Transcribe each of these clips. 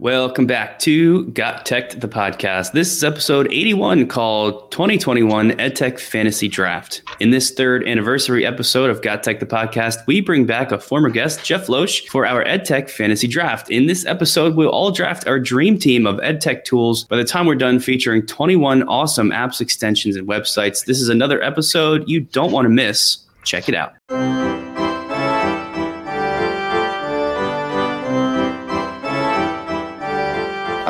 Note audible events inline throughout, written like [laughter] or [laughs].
Welcome back to Got Tech, the podcast. This is episode 81 called 2021 EdTech Fantasy Draft. In this third anniversary episode of Got Tech, the podcast, we bring back a former guest, Jeff Loesch, for our EdTech Fantasy Draft. In this episode, we'll all draft our dream team of EdTech tools by the time we're done featuring 21 awesome apps, extensions, and websites. This is another episode you don't want to miss. Check it out.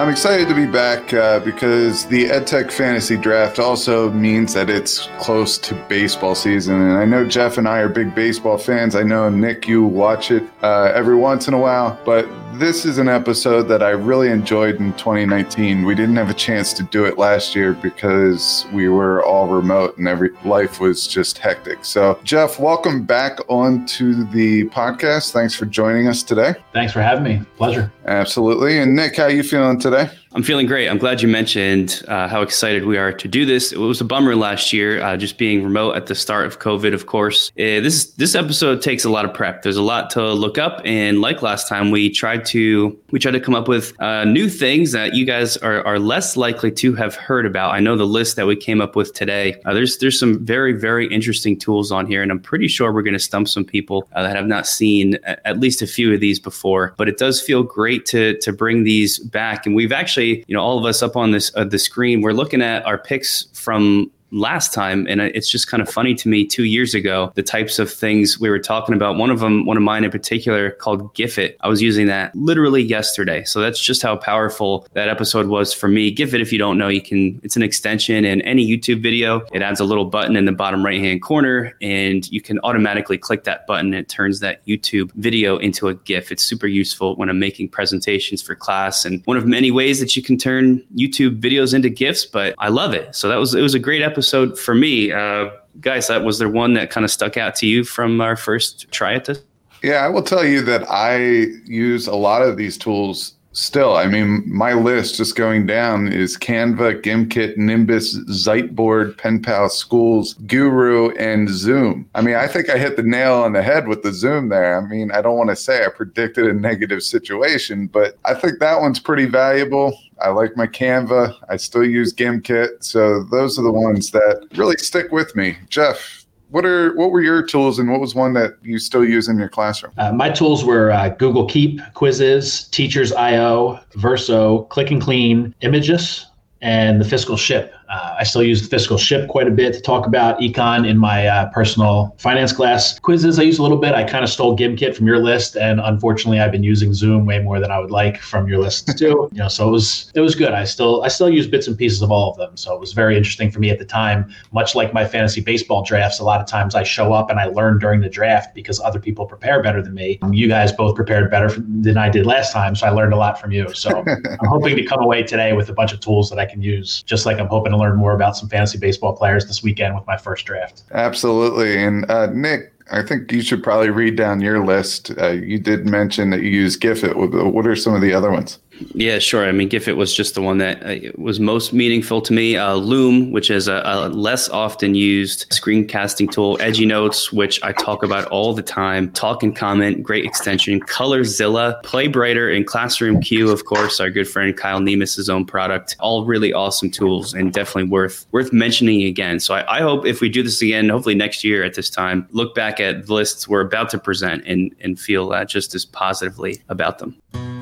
I'm excited to be back uh, because the EdTech Fantasy Draft also means that it's close to baseball season. And I know Jeff and I are big baseball fans. I know, Nick, you watch it uh, every once in a while. But this is an episode that I really enjoyed in 2019. We didn't have a chance to do it last year because we were all remote and every life was just hectic. So, Jeff, welcome back onto the podcast. Thanks for joining us today. Thanks for having me. Pleasure. Absolutely. And Nick, how you feeling today? I'm feeling great. I'm glad you mentioned uh, how excited we are to do this. It was a bummer last year, uh, just being remote at the start of COVID. Of course, uh, this this episode takes a lot of prep. There's a lot to look up, and like last time, we tried to we tried to come up with uh, new things that you guys are, are less likely to have heard about. I know the list that we came up with today. Uh, there's there's some very very interesting tools on here, and I'm pretty sure we're going to stump some people uh, that have not seen at least a few of these before. But it does feel great to to bring these back, and we've actually actually, you know, all of us up on this uh, the screen, we're looking at our picks from last time and it's just kind of funny to me 2 years ago the types of things we were talking about one of them one of mine in particular called Gifit. I was using that literally yesterday. So that's just how powerful that episode was for me. Gifit if you don't know you can it's an extension in any YouTube video it adds a little button in the bottom right hand corner and you can automatically click that button. And it turns that YouTube video into a GIF. It's super useful when I'm making presentations for class and one of many ways that you can turn YouTube videos into GIFs but I love it. So that was it was a great episode episode for me. Uh, guys, that was there one that kind of stuck out to you from our first try at this? Yeah, I will tell you that I use a lot of these tools still. I mean, my list just going down is Canva, Gimkit, Nimbus, Ziteboard, PenPal, Schools, Guru, and Zoom. I mean, I think I hit the nail on the head with the Zoom there. I mean, I don't want to say I predicted a negative situation, but I think that one's pretty valuable. I like my Canva. I still use Gimkit. So those are the ones that really stick with me. Jeff, what are what were your tools and what was one that you still use in your classroom? Uh, my tools were uh, Google Keep, Quizizz, Teachers IO, Verso, Click and Clean, Images, and the Fiscal Ship. Uh, I still use the fiscal ship quite a bit to talk about econ in my uh, personal finance class. Quizizz I use a little bit. I kind of stole Gimkit from your list, and unfortunately, I've been using Zoom way more than I would like from your list [laughs] too. you know, so it was it was good. I still I still use bits and pieces of all of them. So it was very interesting for me at the time. Much like my fantasy baseball drafts, a lot of times I show up and I learn during the draft because other people prepare better than me. You guys both prepared better than I did last time, so I learned a lot from you. So [laughs] I'm hoping to come away today with a bunch of tools that I can use, just like I'm hoping to learn more about some fantasy baseball players this weekend with my first draft. Absolutely. And uh, Nick, I think you should probably read down your list. Uh, you did mention that you use Gifit. What are some of the other ones? Yeah, sure. I mean, Gifit was just the one that uh, was most meaningful to me. Uh, Loom, which is a, a, less often used screencasting tool. Edgy Notes, which I talk about all the time. Talk and Comment, great extension. Colorzilla, Playbrighter, and Classroom Q, of course, our good friend Kyle Niemis's own product. All really awesome tools and definitely worth worth mentioning again. So I, I hope if we do this again, hopefully next year at this time, look back at the lists we're about to present and and feel uh, just as positively about them.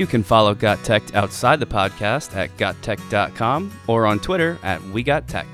You can follow Got Tech outside the podcast at gottech.com or on Twitter at We Got Tech.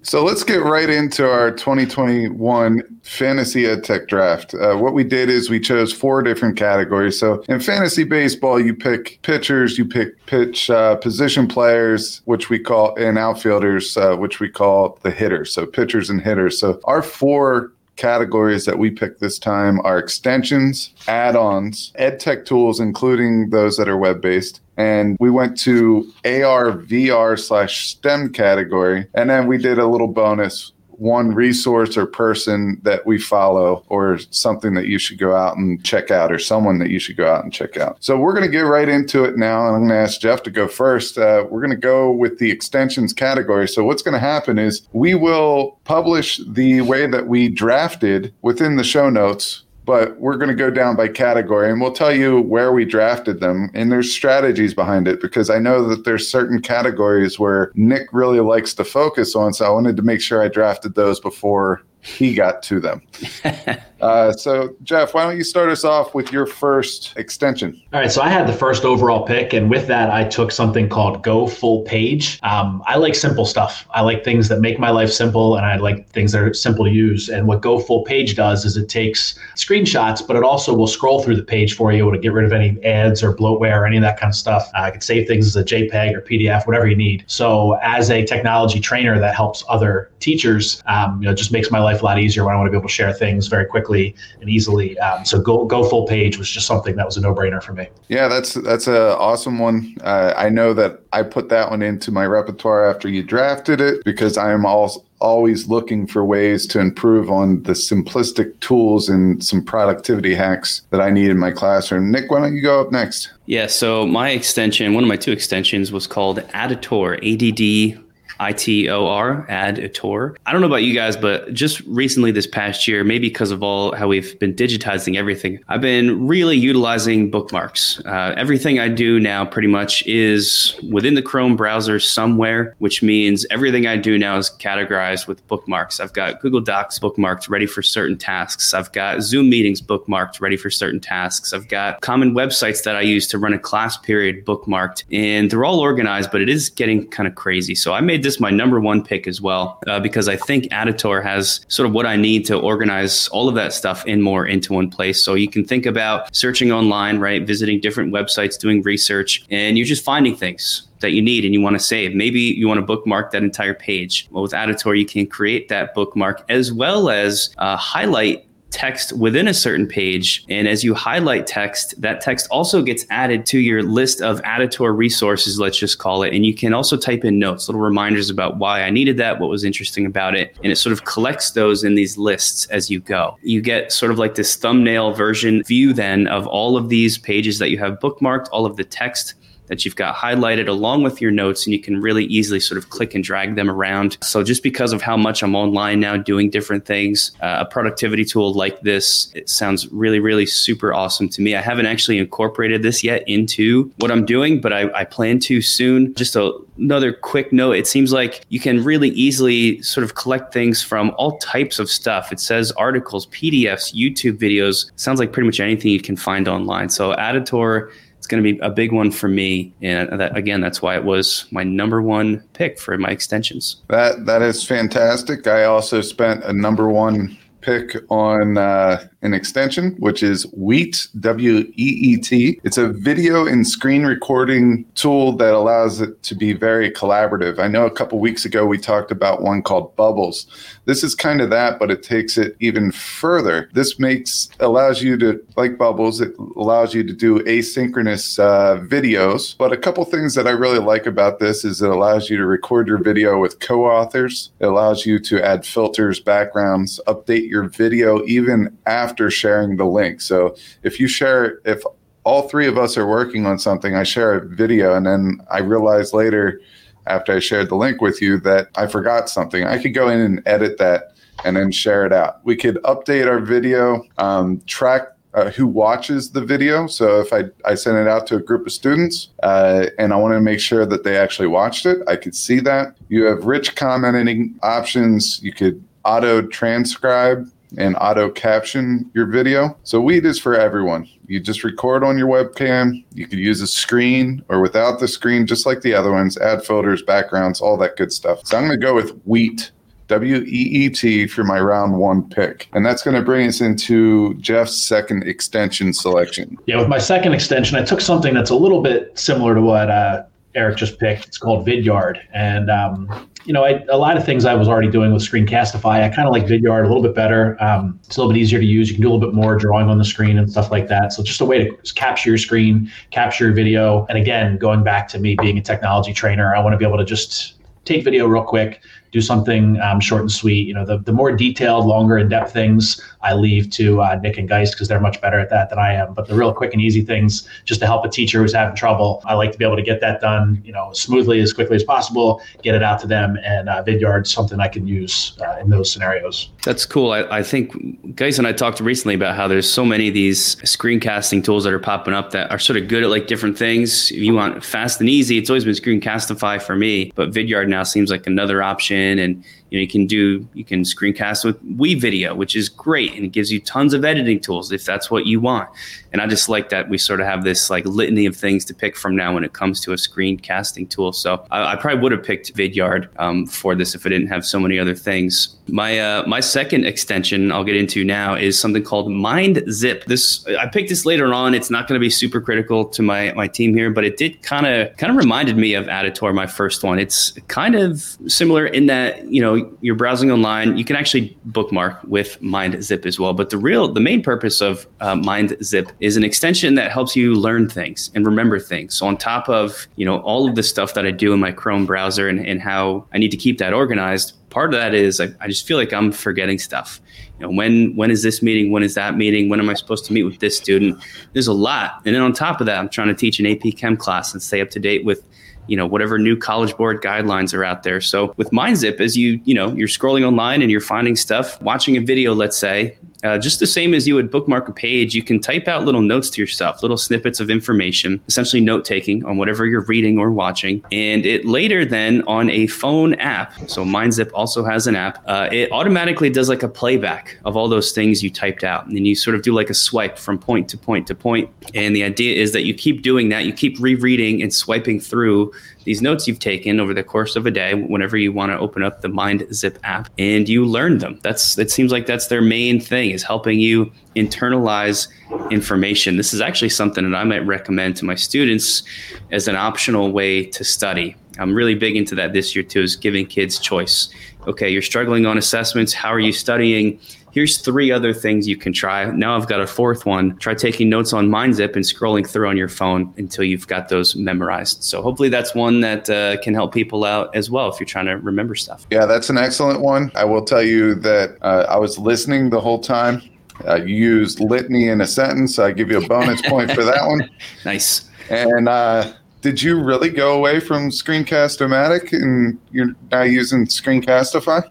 So let's get right into our 2021 fantasy ed tech draft. Uh, what we did is we chose four different categories. So in fantasy baseball, you pick pitchers, you pick pitch uh, position players, which we call, and outfielders, uh, which we call the hitters. So pitchers and hitters. So our four categories that we picked this time are extensions, add-ons, ed tech tools, including those that are web-based. And we went to AR, VR slash STEM category. And then we did a little bonus one resource or person that we follow or something that you should go out and check out or someone that you should go out and check out. So we're going to get right into it now. And I'm going to ask Jeff to go first. Uh, we're going to go with the extensions category. So what's going to happen is we will publish the way that we drafted within the show notes but we're going to go down by category and we'll tell you where we drafted them and there's strategies behind it because i know that there's certain categories where nick really likes to focus on so i wanted to make sure i drafted those before he got to them. [laughs] uh, so, Jeff, why don't you start us off with your first extension? All right. So, I had the first overall pick, and with that, I took something called Go Full Page. Um, I like simple stuff. I like things that make my life simple, and I like things that are simple to use. And what Go Full Page does is it takes screenshots, but it also will scroll through the page for you to get rid of any ads or bloatware or any of that kind of stuff. Uh, I can save things as a JPEG or PDF, whatever you need. So, as a technology trainer that helps other teachers, um, you know, just makes my life life a lot easier when I want to be able to share things very quickly and easily. Um, so go go full page was just something that was a no brainer for me. Yeah, that's that's a awesome one. Uh, I know that I put that one into my repertoire after you drafted it because I am also always looking for ways to improve on the simplistic tools and some productivity hacks that I need in my classroom. Nick, why don't you go up next? Yeah, so my extension, one of my two extensions was called Additor, A D D I T O R, add a tour. I don't know about you guys, but just recently this past year, maybe because of all how we've been digitizing everything, I've been really utilizing bookmarks. Uh, everything I do now pretty much is within the Chrome browser somewhere, which means everything I do now is categorized with bookmarks. I've got Google Docs bookmarked ready for certain tasks. I've got Zoom meetings bookmarked ready for certain tasks. I've got common websites that I use to run a class period bookmarked, and they're all organized, but it is getting kind of crazy. So I made this my number one pick as well uh, because I think Additor has sort of what I need to organize all of that stuff in more into one place. So you can think about searching online, right? Visiting different websites, doing research, and you're just finding things that you need and you want to save. Maybe you want to bookmark that entire page. Well, with Additor, you can create that bookmark as well as uh, highlight text within a certain page. And as you highlight text, that text also gets added to your list of Additor resources, let's just call it. And you can also type in notes, little reminders about why I needed that, what was interesting about it. And it sort of collects those in these lists as you go. You get sort of like this thumbnail version view then of all of these pages that you have bookmarked, all of the text that you've got highlighted along with your notes, and you can really easily sort of click and drag them around. So, just because of how much I'm online now doing different things, uh, a productivity tool like this, it sounds really, really super awesome to me. I haven't actually incorporated this yet into what I'm doing, but I, I plan to soon. Just a, another quick note it seems like you can really easily sort of collect things from all types of stuff. It says articles, PDFs, YouTube videos, sounds like pretty much anything you can find online. So, Additor it's going to be a big one for me. And that, again, that's why it was my number one pick for my extensions. That that is fantastic. I also spent a number one pick on uh, an extension, which is Weet, W E E T. It's a video and screen recording tool that allows it to be very collaborative. I know a couple weeks ago we talked about one called Bubbles. This is kind of that, but it takes it even further. This makes allows you to like Bubbles. It allows you to do asynchronous uh, videos. But a couple things that I really like about this is it allows you to record your video with co-authors. It allows you to add filters, backgrounds, update your video even after after sharing the link. So if you share, if all three of us are working on something, I share a video, and then I realize later after I shared the link with you that I forgot something. I could go in and edit that and then share it out. We could update our video, um, track uh, who watches the video. So if I, I send it out to a group of students uh, and I want to make sure that they actually watched it, I could see that. You have rich commenting options. You could auto transcribe and auto caption your video. So Weet is for everyone. You just record on your webcam. You could use a screen or without the screen, just like the other ones, add filters, backgrounds, all that good stuff. So I'm going to go with Weet. W E E T for my round one pick. And that's going to bring us into Jeff's second extension selection. Yeah, with my second extension, I took something that's a little bit similar to what uh, Eric just picked. It's called Vidyard. And um, you know, I, a lot of things I was already doing with Screencastify. I kind of like Vidyard a little bit better. Um, it's a little bit easier to use. You can do a little bit more drawing on the screen and stuff like that. So just a way to capture your screen, capture your video. And again, going back to me being a technology trainer, I want to be able to just take video real quick, do something um, short and sweet. You know, the, the more detailed, longer, in depth things I leave to uh, Nick and Geis because they're much better at that than I am. But the real quick and easy things, just to help a teacher who's having trouble, I like to be able to get that done, you know, smoothly as quickly as possible, get it out to them, and uh, Vidyard's something I can use uh, in those scenarios. That's cool. I, I think Geis and I talked recently about how there's so many of these screencasting tools that are popping up that are sort of good at like different things. If you want fast and easy, it's always been Screencastify for me, but Vidyard now seems like another option. And you know, you can do you can screencast with WeVideo, which is great, and it gives you tons of editing tools if that's what you want. And I just like that we sort of have this like litany of things to pick from now when it comes to a screencasting tool. So I, I probably would have picked Vidyard um, for this if I didn't have so many other things. My uh, my second extension I'll get into now is something called MindZip. This I picked this later on. It's not going to be super critical to my my team here, but it did kind of kind of reminded me of Additor, my first one. It's kind of similar in that you know you're browsing online, you can actually bookmark with MindZip as well. But the real, the main purpose of uh, MindZip is an extension that helps you learn things and remember things. So on top of you know all of the stuff that I do in my Chrome browser and, and how I need to keep that organized, part of that is I, I just feel like I'm forgetting stuff. You know, when when is this meeting? When is that meeting? When am I supposed to meet with this student? There's a lot, and then on top of that, I'm trying to teach an AP Chem class and stay up to date with you know whatever new college board guidelines are out there. So with mindzip as you you know you're scrolling online and you're finding stuff watching a video let's say uh, just the same as you would bookmark a page, you can type out little notes to yourself, little snippets of information, essentially note taking on whatever you're reading or watching. And it later then on a phone app, so MindZip also has an app, uh, it automatically does like a playback of all those things you typed out. And then you sort of do like a swipe from point to point to point. And the idea is that you keep doing that, you keep rereading and swiping through these notes you've taken over the course of a day whenever you want to open up the MindZip app and you learn them. That's it seems like that's their main thing is helping you internalize information. This is actually something that I might recommend to my students as an optional way to study. I'm really big into that this year too is giving kids choice. Okay, you're struggling on assessments, how are you studying? Here's three other things you can try. Now I've got a fourth one. Try taking notes on MindZip and scrolling through on your phone until you've got those memorized. So hopefully that's one that uh, can help people out as well if you're trying to remember stuff. Yeah, that's an excellent one. I will tell you that uh, I was listening the whole time. You used litany in a sentence. I give you a bonus [laughs] point for that one. Nice. And uh, did you really go away from Screencast-O-Matic and you're now using Screencastify?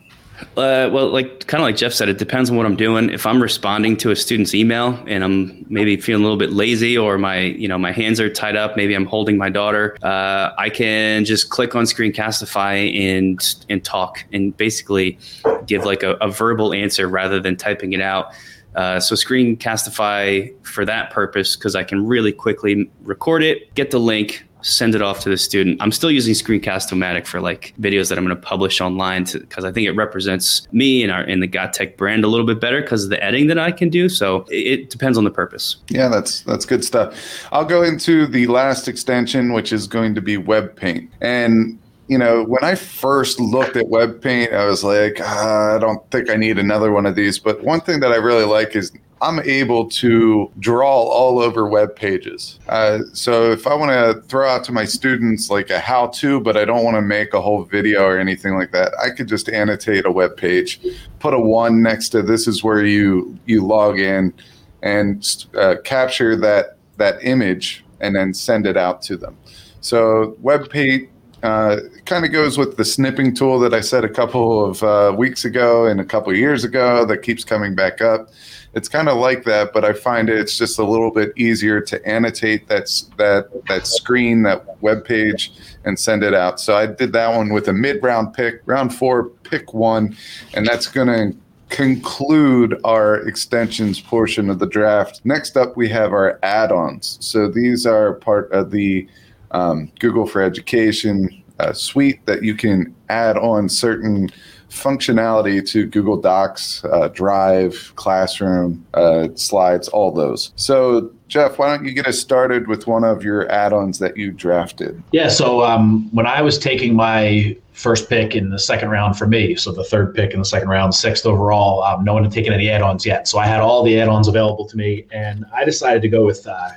Uh, well, like kind of like Jeff said, it depends on what I'm doing. If I'm responding to a student's email and I'm maybe feeling a little bit lazy or my you know my hands are tied up, maybe I'm holding my daughter, uh, I can just click on Screencastify and and talk and basically give like a, a verbal answer rather than typing it out. Uh, so Screencastify for that purpose because I can really quickly record it, get the link, send it off to the student. I'm still using Screencast-O-Matic for like videos that I'm going to publish online because I think it represents me and our in the Got Tech brand a little bit better because of the editing that I can do. So it, it depends on the purpose. Yeah, that's that's good stuff. I'll go into the last extension, which is going to be Web Paint, And you know, when I first looked at WebPaint, I was like, ah, I don't think I need another one of these. But one thing that I really like is I'm able to draw all over web pages. Uh, so if I want to throw out to my students like a how to, but I don't want to make a whole video or anything like that, I could just annotate a web page, put a one next to this is where you you log in, and uh, capture that that image and then send it out to them. So web page uh, kind of goes with the snipping tool that I said a couple of uh, weeks ago and a couple years ago that keeps coming back up. It's kind of like that, but I find it's just a little bit easier to annotate that that that screen, that web page, and send it out. So I did that one with a mid-round pick, round four, pick one, and that's going to conclude our extensions portion of the draft. Next up, we have our add-ons. So these are part of the um, Google for Education uh, suite that you can add on certain functionality to Google Docs, uh, Drive, Classroom, uh, Slides, all those. So, Jeff, why don't you get us started with one of your add ons that you drafted? Yeah. So, um, when I was taking my first pick in the second round for me. So the third pick in the second round, sixth overall. Um, no one had taken any add-ons yet, so I had all the add-ons available to me, and I decided to go with uh.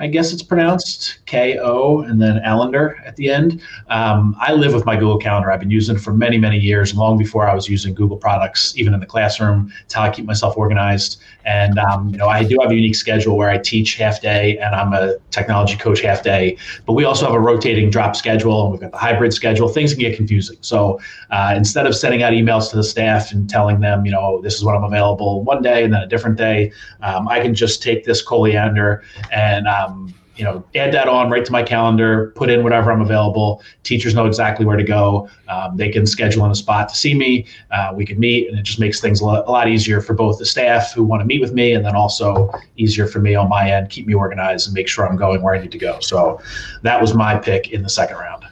I guess it's pronounced K O and then Allender at the end. Um, I live with my Google Calendar. I've been using it for many, many years, long before I was using Google products, even in the classroom. It's how I keep myself organized. And um, you know, I do have a unique schedule where I teach half day and I'm a technology coach half day. But we also have a rotating drop schedule, and we've got the hybrid schedule. Things get confusing. So uh, instead of sending out emails to the staff and telling them, you know, this is what I'm available one day and then a different day, um, I can just take this Koalendar and um, you know, add that on right to my calendar, put in whatever I'm available. Teachers know exactly where to go. Um, they can schedule in a spot to see me. Uh, we can meet, and it just makes things a lot, a lot easier for both the staff who want to meet with me, and then also easier for me on my end, keep me organized and make sure I'm going where I need to go. So that was my pick in the second round.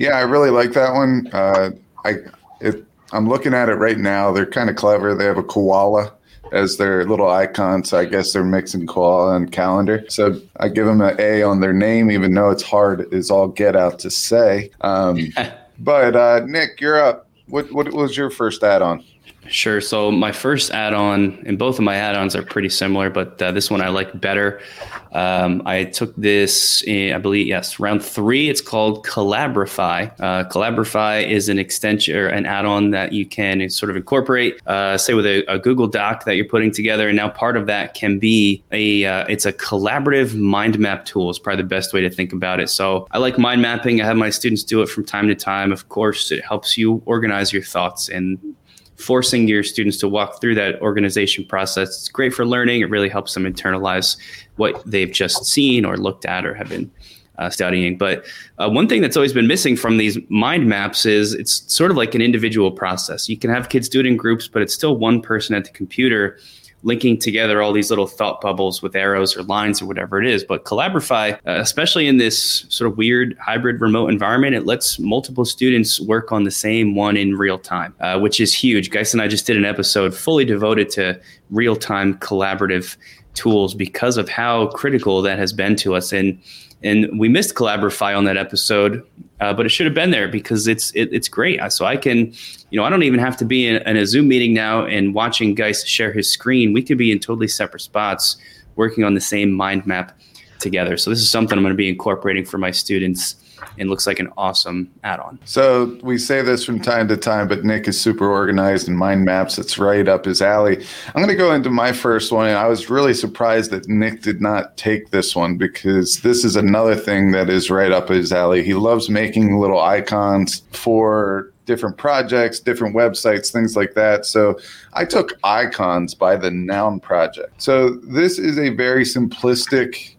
Yeah, I really like that one. Uh, I it, I'm looking at it right now. They're kind of clever. They have a koala as their little icon. So I guess they're mixing koala and calendar. So I give them an A on their name, even though it's hard is all get out to say. Um, [laughs] but uh, Nick, you're up. What what was your first add-on? Sure. So my first add-on, and both of my add-ons are pretty similar, but uh, this one I like better. Um, I took this, in, I believe, yes, round three. It's called Collabrify. Uh, is an extension or an add-on that you can sort of incorporate, uh, say, with a, a, Google Doc that you're putting together, and now part of that can be a uh, it's a collaborative mind map tool. Is probably the best way to think about it. So I like mind mapping. I have my students do it from time to time. Of course, it helps you organize your thoughts and forcing your students to walk through that organization process. It's great for learning. It really helps them internalize what they've just seen or looked at or have been uh, studying. But uh, one thing that's always been missing from these mind maps is it's sort of like an individual process. You can have kids do it in groups, but it's still one person at the computer linking together all these little thought bubbles with arrows or lines or whatever it is. But Collabrify, uh, especially in this sort of weird hybrid remote environment, it lets multiple students work on the same one in real time, uh, which is huge. Geis and I just did an episode fully devoted to real time collaborative tools because of how critical that has been to us. And and we missed Collabrify on that episode, uh, but it should have been there because it's it, it's great. So I can, you know, I don't even have to be in, in a Zoom meeting now and watching Geis share his screen. We could be in totally separate spots, working on the same mind map together. So this is something I'm going to be incorporating for my students and looks like an awesome add-on. So we say this from time to time, but Nick is super organized and mind maps. It's right up his alley. I'm going to go into my first one, and I was really surprised that Nick did not take this one because this is another thing that is right up his alley. He loves making little icons for different projects, different websites, things like that. So I took icons by the Noun Project. So this is a very simplistic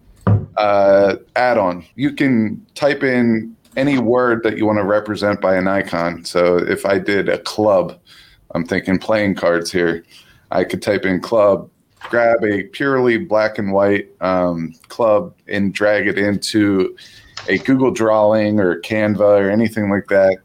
uh, add-on. You can type in any word that you want to represent by an icon. So if I did a club, I'm thinking playing cards here. I could type in club, grab a purely black and white um, club, and drag it into a Google Drawing or Canva or anything like that,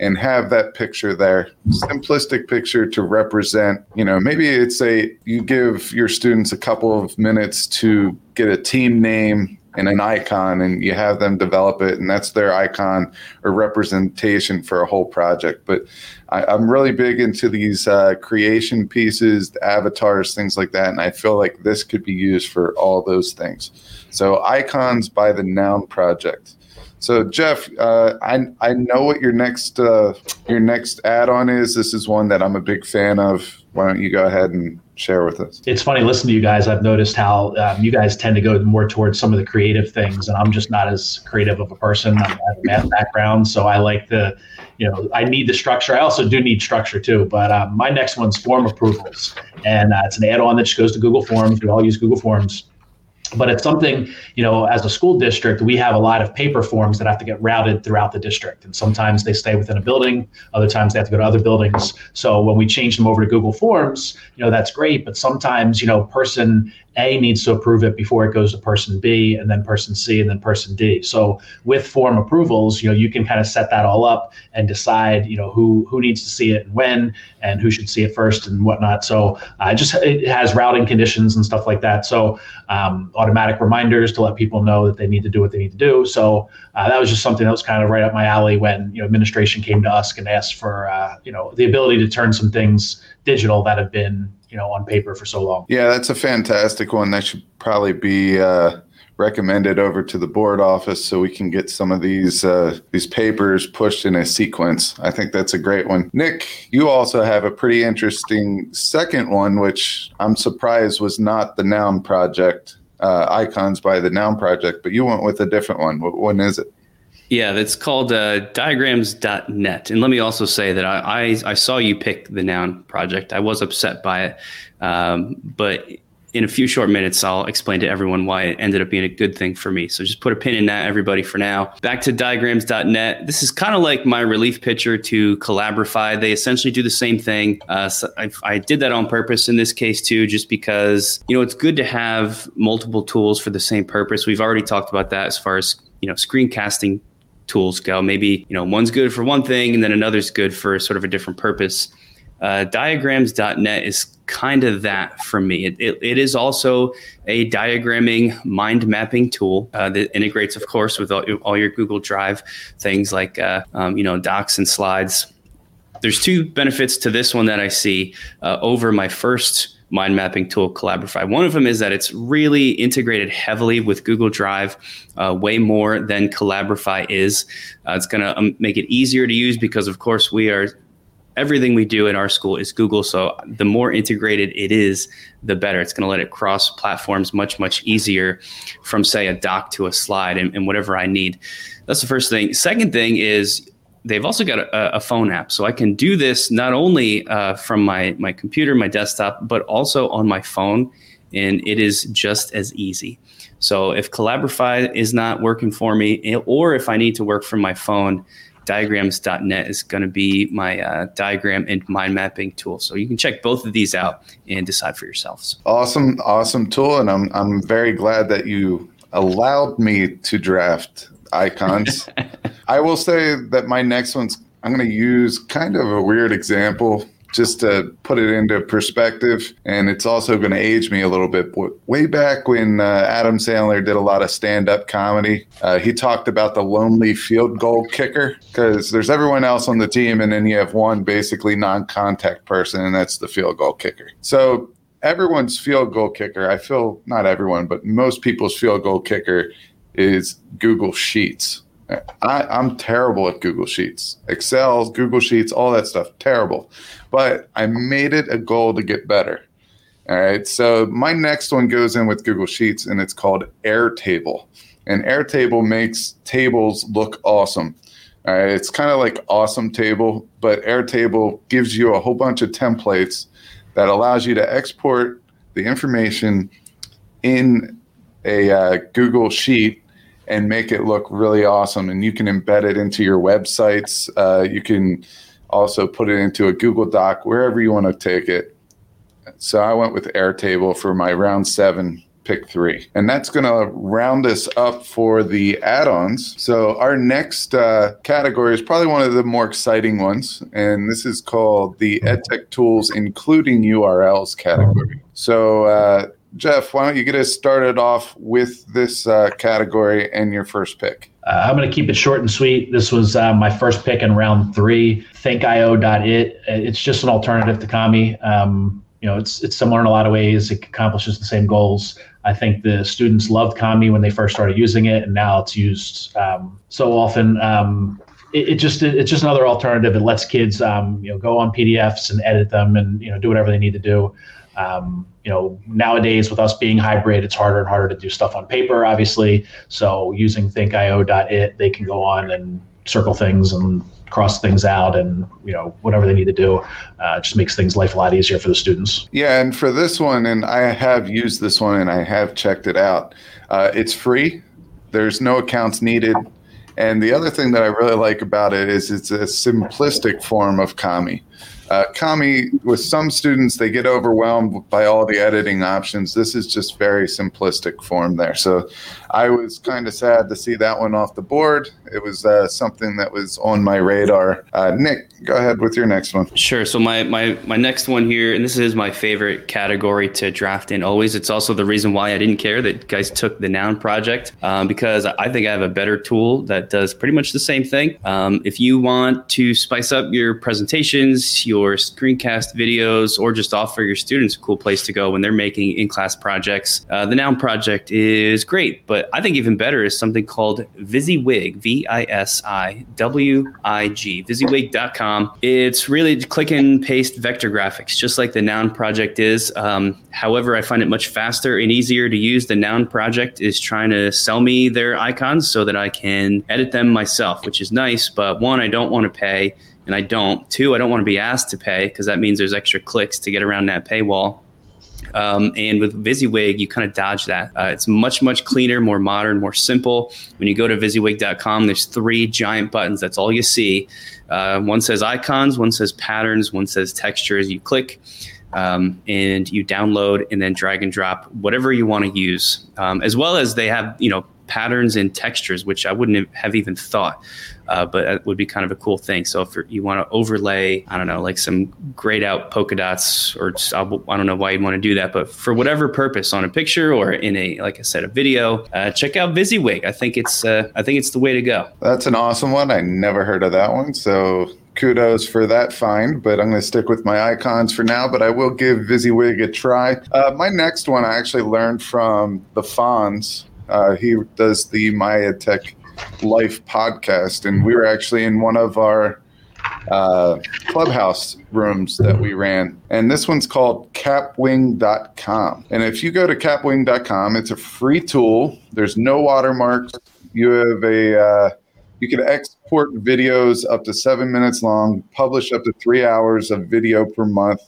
and have that picture there. Simplistic picture to represent. You know, maybe it's a you give your students a couple of minutes to get a team name and an icon and you have them develop it and that's their icon or representation for a whole project but I, am really big into these uh, creation pieces avatars things like that and i feel like this could be used for all those things so icons by the noun project so Jeff, uh, I I know what your next uh, your next add-on is. This is one that I'm a big fan of. Why don't you go ahead and share with us? It's funny listening to you guys. I've noticed how um, you guys tend to go more towards some of the creative things, and I'm just not as creative of a person. I have a math background, so I like the, you know, I need the structure. I also do need structure too. But uh, my next one's form approvals, and uh, it's an add-on that just goes to Google Forms. We all use Google Forms but it's something you know as a school district we have a lot of paper forms that have to get routed throughout the district and sometimes they stay within a building other times they have to go to other buildings so when we change them over to google forms you know that's great but sometimes you know person a needs to approve it before it goes to person B and then person C and then person D. So with form approvals, you know, you can kind of set that all up and decide, you know, who who needs to see it and when and who should see it first and whatnot. So uh, just it has routing conditions and stuff like that. So um, automatic reminders to let people know that they need to do what they need to do. So uh, that was just something that was kind of right up my alley when you know administration came to us and asked for uh, you know the ability to turn some things digital that have been you know on paper for so long. Yeah, that's a fantastic one. That should probably be uh, recommended over to the board office so we can get some of these uh, these papers pushed in a sequence. I think that's a great one. Nick, you also have a pretty interesting second one, which I'm surprised was not the Noun Project uh, icons by the Noun Project, but you went with a different one. What one is it? Yeah, that's called uh, diagrams.net. And let me also say that I, I, I, saw you pick the noun project. I was upset by it. Um, but in a few short minutes, I'll explain to everyone why it ended up being a good thing for me. So just put a pin in that, everybody, for now. Back to diagrams.net. This is kind of like my relief pitcher to Collabrify. They essentially do the same thing. Uh, so I, I did that on purpose in this case, too, just because, you know, it's good to have multiple tools for the same purpose. We've already talked about that as far as, you know, screencasting tools go. Maybe, you know, one's good for one thing and then another's good for sort of a different purpose. Uh, diagrams.net is kind of that for me. It, it, it is also a diagramming mind mapping tool uh, that integrates, of course, with all, all your Google Drive things like, uh, um, you know, docs and slides. There's two benefits to this one that I see uh, over my first mind mapping tool, Collabrify. One of them is that it's really integrated heavily with Google Drive, uh, way more than Collabrify is. Uh, it's going to um, make it easier to use because, of course, we are everything we do in our school is Google. So the more integrated it is, the better. It's going to let it cross platforms much, much easier from, say, a doc to a slide and, and whatever I need. That's the first thing. Second thing is they've also got a, a, phone app, so I can do this not only uh, from my my computer, my desktop, but also on my phone, and it is just as easy. So if Collabrify is not working for me, or if I need to work from my phone, diagrams.net is going to be my uh, diagram and mind mapping tool. So you can check both of these out and decide for yourselves. Awesome, awesome tool, and I'm I'm very glad that you allowed me to draft icons. [laughs] I will say that my next one's I'm going to use kind of a weird example just to put it into perspective. And it's also going to age me a little bit. Way back when uh, Adam Sandler did a lot of stand up comedy, uh, he talked about the lonely field goal kicker because there's everyone else on the team, and then you have one basically non contact person, and that's the field goal kicker. So everyone's field goal kicker, I feel not everyone, but most people's field goal kicker is Google Sheets. I, I'm terrible at Google Sheets, Excel, Google Sheets, all that stuff. Terrible but I made it a goal to get better. All right. So my next one goes in with Google Sheets and it's called Airtable. And Airtable makes tables look awesome. All right. It's kind of like Awesome Table, but Airtable gives you a whole bunch of templates that allows you to export the information in a uh, Google Sheet and make it look really awesome. And you can embed it into your websites. Uh, you can also put it into a Google Doc, wherever you want to take it. So I went with Airtable for my round seven pick three. And that's going to round us up for the add ons. So our next uh, category is probably one of the more exciting ones. And this is called the EdTech Tools, including URLs category. So, uh, Jeff, why don't you get us started off with this uh, category and your first pick? Uh, I'm going to keep it short and sweet. This was uh, my first pick in round three. Thinkio.it. It's just an alternative to Kami. Um, you know, it's it's similar in a lot of ways. It accomplishes the same goals. I think the students loved Kami when they first started using it, and now it's used um, so often. Um, it, it, just it, it's just another alternative. It lets kids um, you know go on PDFs and edit them, and you know do whatever they need to do. Um, you know, nowadays with us being hybrid, it's harder and harder to do stuff on paper, obviously. So using thinkio.it, they can go on and circle things and cross things out and you know whatever they need to do uh, just makes things life a lot easier for the students. Yeah and for this one and i have used this one and i have checked it out uh, it's free. There's no accounts needed. And the other thing that i really like about it is it's a simplistic form of kami Uh, Kami, with some students, they get overwhelmed by all the editing options. This is just very simplistic form there. So I was kind of sad to see that one off the board. It was uh, something that was on my radar. Uh, Nick, go ahead with your next one. Sure. So my, my, my next one here, and this is my favorite category to draft in always. It's also the reason why I didn't care that Geis took the noun project um, because I think I have a better tool that does pretty much the same thing. Um, if you want to spice up your presentations, your screencast videos, or just offer your students a cool place to go when they're making in-class projects, uh, the Noun Project is great. But I think even better is something called VisiWig, V-I-S-I-W-I-G, VisiWig.com. It's really click and paste vector graphics, just like the Noun Project is. Um, however, I find it much faster and easier to use. The Noun Project is trying to sell me their icons so that I can edit them myself, which is nice. But one, I don't want to pay and I don't. Two, I don't want to be asked to pay because that means there's extra clicks to get around that paywall. Um, and with VisiWig, you kind of dodge that. Uh, it's much, much cleaner, more modern, more simple. When you go to VisiWig.com, there's three giant buttons. That's all you see. Uh, one says icons, one says patterns, one says textures. You click um, and you download and then drag and drop whatever you want to use. Um, as well as they have, you know, patterns and textures, which I wouldn't have even thought, uh, but it would be kind of a cool thing. So if you want to overlay, I don't know, like some grayed out polka dots, or just, I don't know why you'd want to do that, but for whatever purpose on a picture or in a, like I said, a video, uh, check out VisiWig. I think it's, uh, I think it's the way to go. That's an awesome one. I never heard of that one. So kudos for that find, but I'm going to stick with my icons for now. But I will give VisiWig a try. Uh, my next one I actually learned from the Fonz uh, he does the My EdTech Life podcast, and we were actually in one of our uh, clubhouse rooms that we ran. And this one's called kapwing.com. And if you go to kapwing.com, it's a free tool. There's no watermarks. You have a uh, you can export videos up to seven minutes long, publish up to three hours of video per month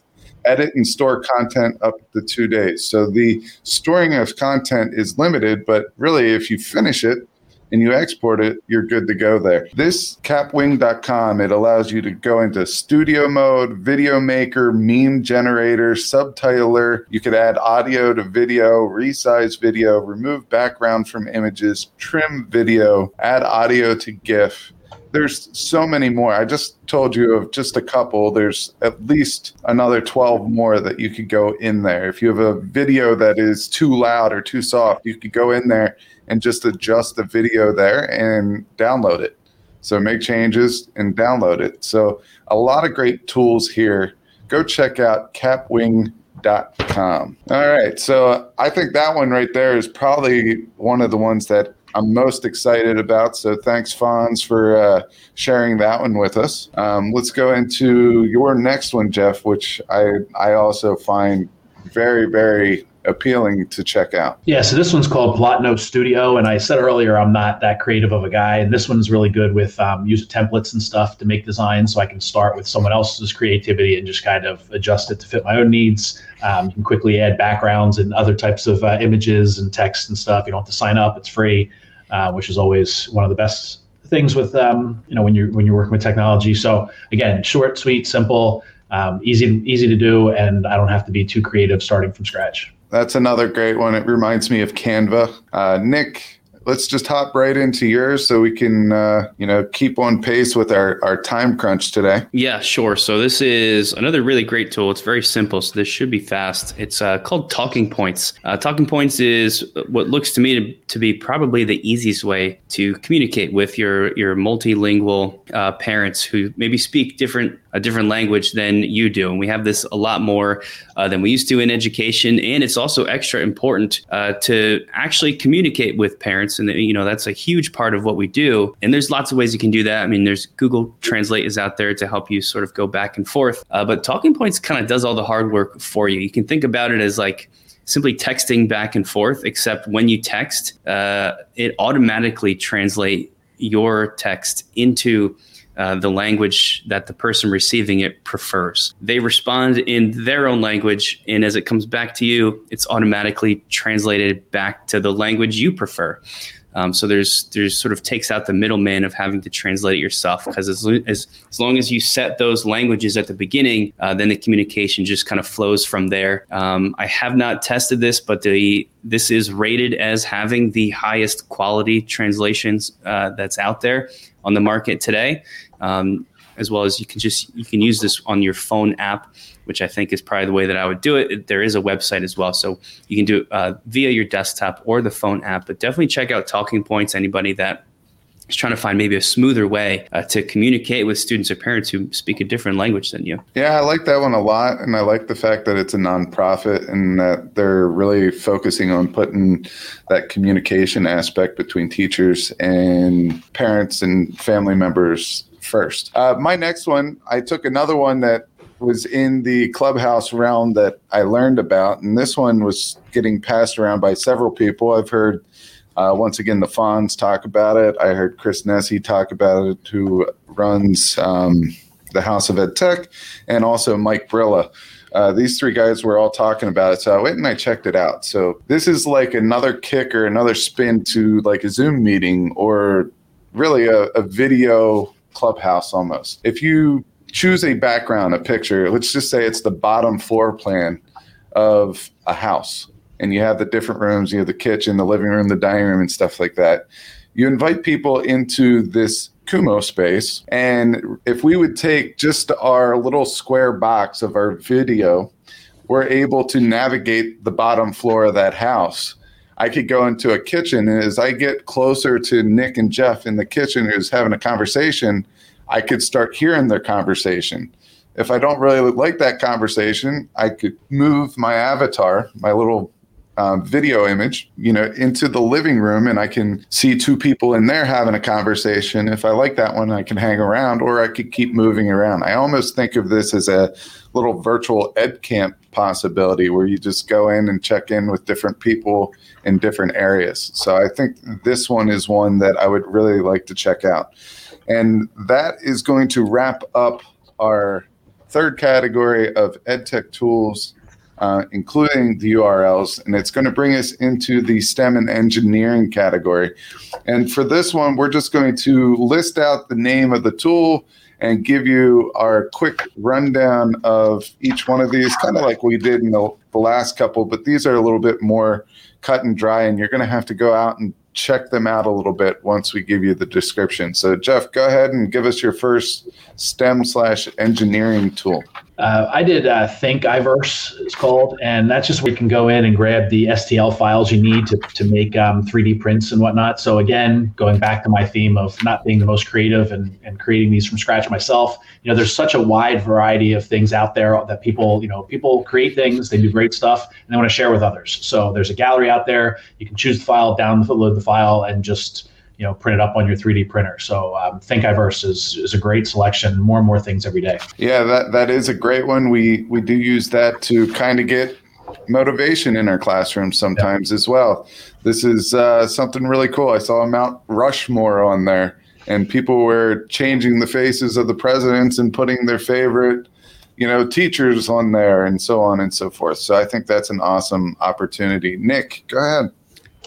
edit and store content up to two days. So the storing of content is limited, but really, if you finish it and you export it, you're good to go there. This kapwing.com, it allows you to go into studio mode, video maker, meme generator, subtitler. You could add audio to video, resize video, remove background from images, trim video, add audio to GIF there's so many more. I just told you of just a couple. There's at least another 12 more that you could go in there. If you have a video that is too loud or too soft, you could go in there and just adjust the video there and download it. So make changes and download it. So a lot of great tools here. Go check out kapwing.com. All right. So I think that one right there is probably one of the ones that I'm most excited about. So thanks, Fonz, for uh, sharing that one with us. Um, let's go into your next one, Jeff, which I I also find very very appealing to check out. Yeah, so this one's called Polotno Studio, and I said earlier I'm not that creative of a guy, and this one's really good with um, user templates and stuff to make designs, so I can start with someone else's creativity and just kind of adjust it to fit my own needs. Um, you can quickly add backgrounds and other types of uh, images and text and stuff. You don't have to sign up; it's free, uh, which is always one of the best things with um, you know when you're when you're working with technology. So again, short, sweet, simple. Um, easy, easy to do, and I don't have to be too creative starting from scratch. That's another great one. It reminds me of Canva. Uh, Nick, let's just hop right into yours so we can uh, you know keep on pace with our, our time crunch today. Yeah sure. So this is another really great tool. It's very simple so this should be fast. It's uh, called talking points. Uh, talking points is what looks to me to, to be probably the easiest way to communicate with your your multilingual uh, parents who maybe speak different a different language than you do. And we have this a lot more uh, than we used to in education. And it's also extra important uh, to actually communicate with parents. And you know that's a huge part of what we do. And there's lots of ways you can do that. I mean there's google translate is out there to help you sort of go back and forth. Uh, but talking points kind of does all the hard work for you. You can think about it as like simply texting back and forth except when you text uh, it automatically translate your text into uh, the language that the person receiving it prefers. They respond in their own language, and as it comes back to you, it's automatically translated back to the language you prefer. Um, so there's there's sort of takes out the middleman of having to translate it yourself because as, as, as long as you set those languages at the beginning, uh, then the communication just kind of flows from there. Um, I have not tested this, but the this is rated as having the highest quality translations uh, that's out there on the market today. Um, as well as you can just you can use this on your phone app which I think is probably the way that I would do it. There is a website as well, so you can do it uh, via your desktop or the phone app. But definitely check out Talking Points. Anybody that is trying to find maybe a smoother way uh, to communicate with students or parents who speak a different language than you. Yeah, I like that one a lot, and I like the fact that it's a nonprofit and that they're really focusing on putting that communication aspect between teachers and parents and family members first. Uh, my next one, I took another one that was in the clubhouse realm that I learned about, and this one was getting passed around by several people. I've heard uh, once again the Fonz talk about it. I heard Chris Nesi talk about it, who runs um, the House of Ed Tech, and also Mike Brilla. Uh, these three guys were all talking about it, so I went and I checked it out. So this is like another kick or another spin to like a Zoom meeting or really a, a video clubhouse almost. If you choose a background, a picture. Let's just say it's the bottom floor plan of a house, and you have the different rooms. You have the kitchen, the living room, the dining room, and stuff like that. You invite people into this Kumospace, and if we would take just our little square box of our video, we're able to navigate the bottom floor of that house. I could go into a kitchen, and as I get closer to Nick and Jeff in the kitchen, who's having a conversation, I could start hearing their conversation. If I don't really like that conversation, I could move my avatar, my little um, video image, you know, into the living room, and I can see two people in there having a conversation. If I like that one, I can hang around, or I could keep moving around. I almost think of this as a little virtual ed camp possibility where you just go in and check in with different people in different areas. So I think this one is one that I would really like to check out. And that is going to wrap up our third category of EdTech tools, uh, including the URLs. And it's going to bring us into the STEM and engineering category. And for this one, we're just going to list out the name of the tool and give you our quick rundown of each one of these, kind of like we did in the, the last couple, but these are a little bit more cut and dry, and you're going to have to go out and check them out a little bit once we give you the description. So, Jeff, go ahead and give us your first STEM slash engineering tool. Uh, I did uh, Thingiverse, it's called, and that's just where you can go in and grab the STL files you need to, to make um, 3D prints and whatnot. So, again, going back to my theme of not being the most creative and, and creating these from scratch myself, you know, there's such a wide variety of things out there that people, you know, people create things, they do great stuff, and they want to share with others. So, there's a gallery out there. You can choose the file, download the file, and just you know print it up on your 3D printer. So um, Thingiverse is, is a great selection. More and more things every day. Yeah, that that is a great one. We we do use that to kind of get motivation in our classrooms sometimes as well. This is uh, something really cool. I saw a Mount Rushmore on there, and people were changing the faces of the presidents and putting their favorite you know teachers on there and so on and so forth so i think that's an awesome opportunity nick go ahead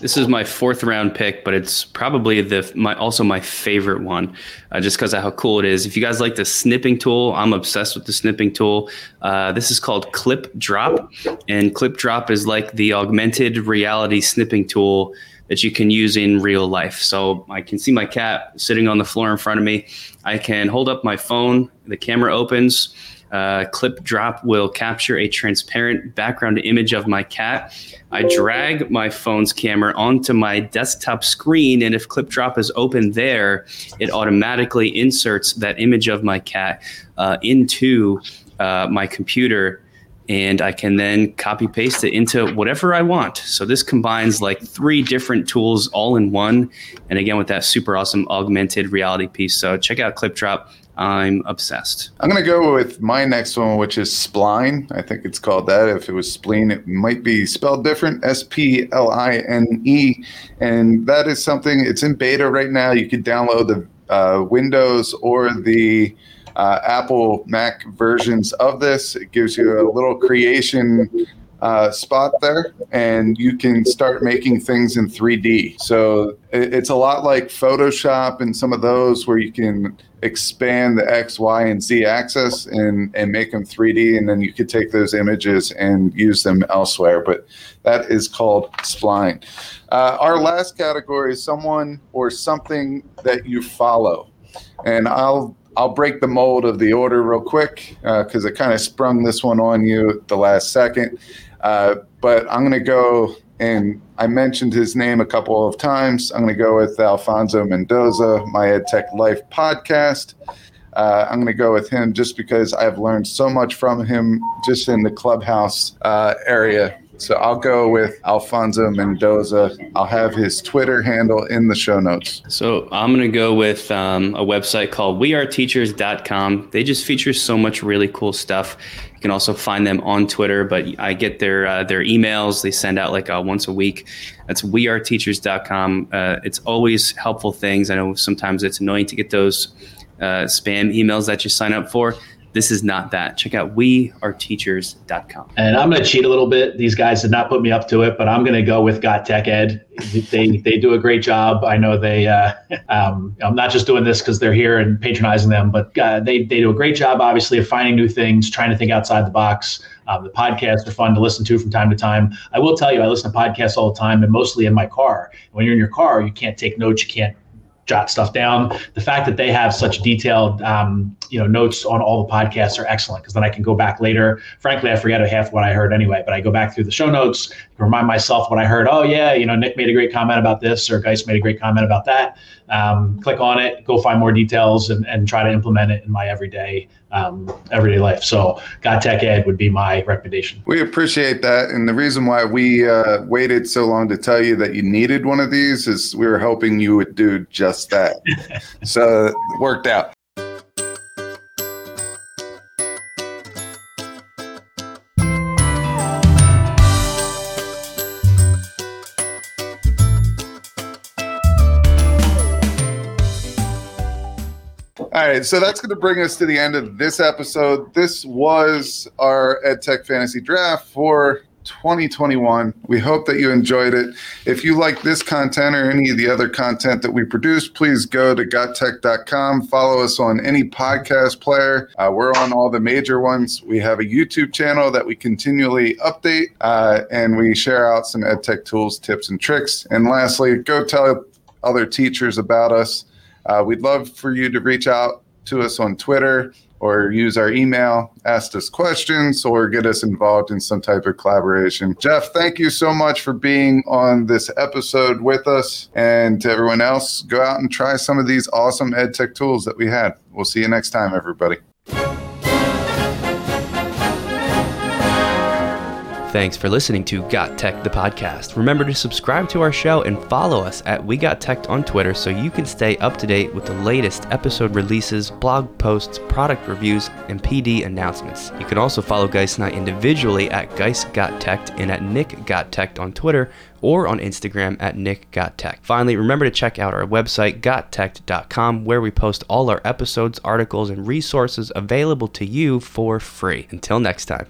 this is my fourth round pick, but it's probably the my also my favorite one, uh, just because of how cool it is. If you guys like the snipping tool, I'm obsessed with the snipping tool. Uh, this is called ClipDrop, and ClipDrop is like the augmented reality snipping tool that you can use in real life. So I can see my cat sitting on the floor in front of me. I can hold up my phone, the camera opens uh, ClipDrop will capture a transparent background image of my cat. I drag my phone's camera onto my desktop screen, and if ClipDrop is open there, it automatically inserts that image of my cat uh, into uh, my computer and I can then copy paste it into whatever I want. So this combines like three different tools all in one. And again, with that super awesome augmented reality piece. So check out ClipDrop. I'm obsessed. I'm going to go with my next one, which is Spline. I think it's called that. If it was spleen, it might be spelled different S P L I N E. And that is something, it's in beta right now. You could download the uh, Windows or the uh, Apple Mac versions of this. It gives you a little creation uh, spot there, and you can start making things in 3D. So it's a lot like Photoshop and some of those where you can expand the X, Y, and Z axis and, and make them 3D, and then you could take those images and use them elsewhere. But that is called spline. Uh, our last category is someone or something that you follow, and I'll I'll break the mold of the order real quick because uh, I kind of sprung this one on you at the last second. Uh, but I'm going to go and I mentioned his name a couple of times. I'm going to go with Alfonso Mendoza, my EdTech Life podcast. Uh, I'm going to go with him just because I've learned so much from him just in the clubhouse uh, area so I'll go with Alfonso Mendoza. I'll have his Twitter handle in the show notes. So I'm going to go with um, a website called weareteachers.com. They just feature so much really cool stuff. You can also find them on Twitter, but I get their uh, their emails. They send out like uh, once a week. That's weareteachers.com. Uh, it's always helpful things. I know sometimes it's annoying to get those uh, spam emails that you sign up for this is not that. Check out weareteachers.com. And I'm going to cheat a little bit. These guys did not put me up to it, but I'm going to go with Got Tech Ed. They they do a great job. I know they. Uh, um, I'm not just doing this because they're here and patronizing them, but uh, they they do a great job, obviously, of finding new things, trying to think outside the box. Um, the podcasts are fun to listen to from time to time. I will tell you, I listen to podcasts all the time, and mostly in my car. When you're in your car, you can't take notes, you can't jot stuff down. The fact that they have such detailed, um, you know, notes on all the podcasts are excellent because then I can go back later. Frankly, I forget half what I heard anyway, but I go back through the show notes, remind myself what I heard. Oh yeah, you know, Nick made a great comment about this, or Geis made a great comment about that. Um, click on it, go find more details, and, and try to implement it in my everyday um, everyday life. So, Got Tech Ed would be my recommendation. We appreciate that, and the reason why we uh, waited so long to tell you that you needed one of these is we were hoping you would do just that. [laughs] so, it worked out. Right, so that's going to bring us to the end of this episode. This was our EdTech Fantasy Draft for 2021. We hope that you enjoyed it. If you like this content or any of the other content that we produce, please go to gottech.com. Follow us on any podcast player. Uh, we're on all the major ones. We have a YouTube channel that we continually update, uh, and we share out some EdTech tools, tips, and tricks. And lastly, go tell other teachers about us. Uh, we'd love for you to reach out to us on Twitter or use our email, ask us questions, or get us involved in some type of collaboration. Jeff, thank you so much for being on this episode with us. And to everyone else, go out and try some of these awesome EdTech tools that we had. We'll see you next time, everybody. Thanks for listening to Got Tech the podcast. Remember to subscribe to our show and follow us at We Got Tech on Twitter so you can stay up to date with the latest episode releases, blog posts, product reviews, and PD announcements. You can also follow Geis and I individually at Geis Got Tech and at Nick Got Tech on Twitter or on Instagram at Nick Got Tech. Finally, remember to check out our website, gottech.com, where we post all our episodes, articles, and resources available to you for free. Until next time.